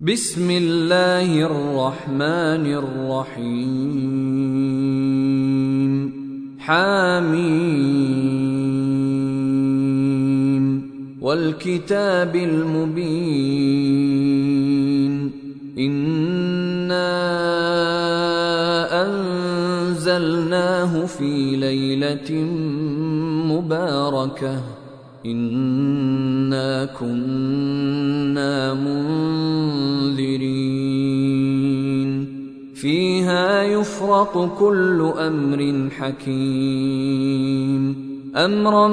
بسم الله الرحمن الرحيم. حاميم. والكتاب المبين. إنا أنزلناه في ليلة مباركة. انا كنا منذرين فيها يفرق كل أمر حكيم امرا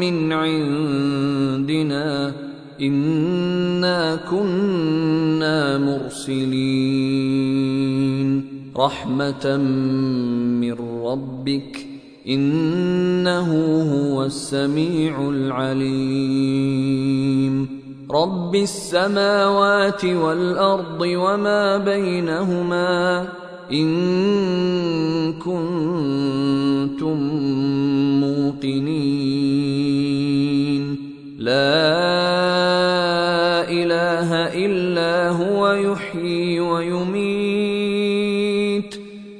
من عندنا انا كنا مرسلين رحمه من ربك إنه هو السميع العليم. رب السماوات والأرض وما بينهما إن كنتم موقنين. لا إله إلا هو يحيي ويميت.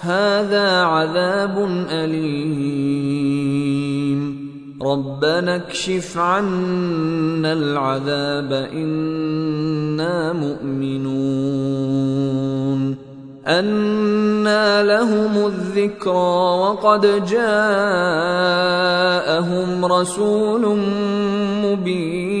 هذا عذاب أليم. ربنا اكشف عنا العذاب إنا مؤمنون. أنى لهم الذكرى وقد جاءهم رسول مبين.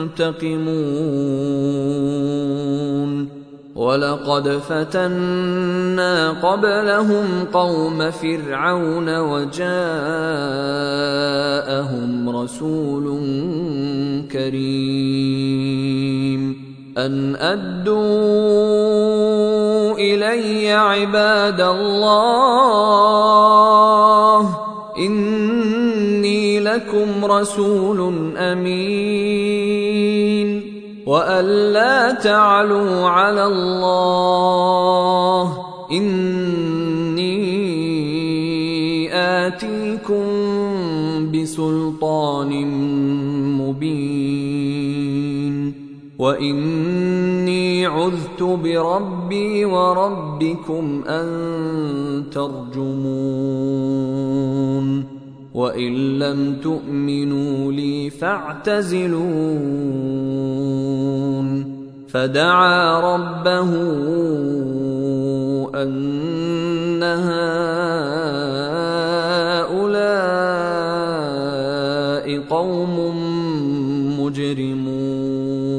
منتقمون ولقد فتنا قبلهم قوم فرعون وجاءهم رسول كريم. أن أدوا إلي عباد الله لكم رسول أمين وأن لا تعلوا على الله إني آتيكم بسلطان مبين وإني عذت بربي وربكم أن ترجمون وان لم تؤمنوا لي فاعتزلون فدعا ربه ان هؤلاء قوم مجرمون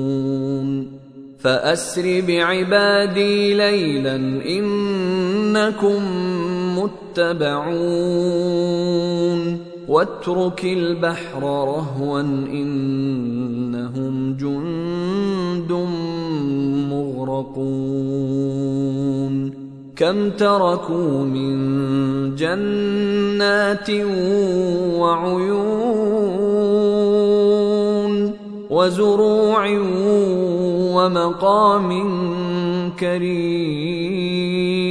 فاسر بعبادي ليلا انكم متبعون واترك البحر رهوا إنهم جند مغرقون كم تركوا من جنات وعيون وزروع ومقام كريم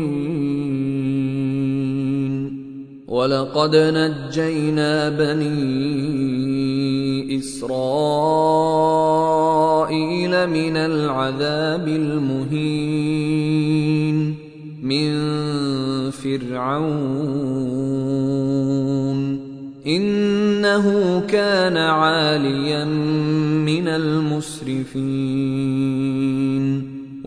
ولقد نجينا بني إسرائيل من العذاب المهين من فرعون. إنه كان عاليا من المسرفين.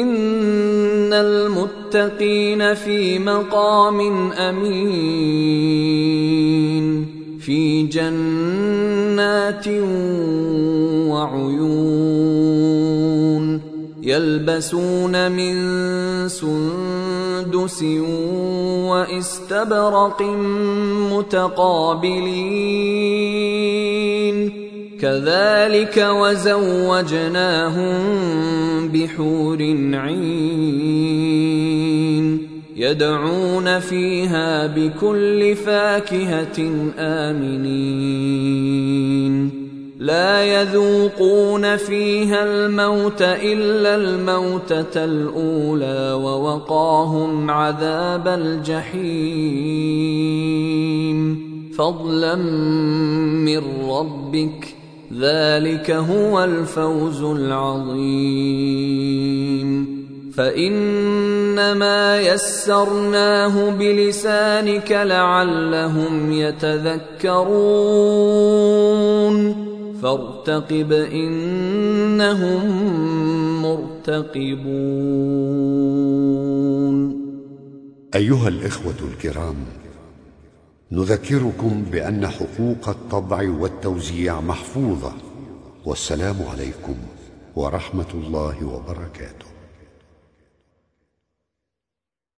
ان المتقين في مقام امين في جنات وعيون يلبسون من سندس واستبرق متقابلين كذلك وزوجناهم بحور عين يدعون فيها بكل فاكهة آمنين. لا يذوقون فيها الموت إلا الموتة الأولى ووقاهم عذاب الجحيم. فضلا من ربك ذلك هو الفوز العظيم فانما يسرناه بلسانك لعلهم يتذكرون فارتقب انهم مرتقبون ايها الاخوه الكرام نذكركم بأن حقوق الطبع والتوزيع محفوظة والسلام عليكم ورحمة الله وبركاته.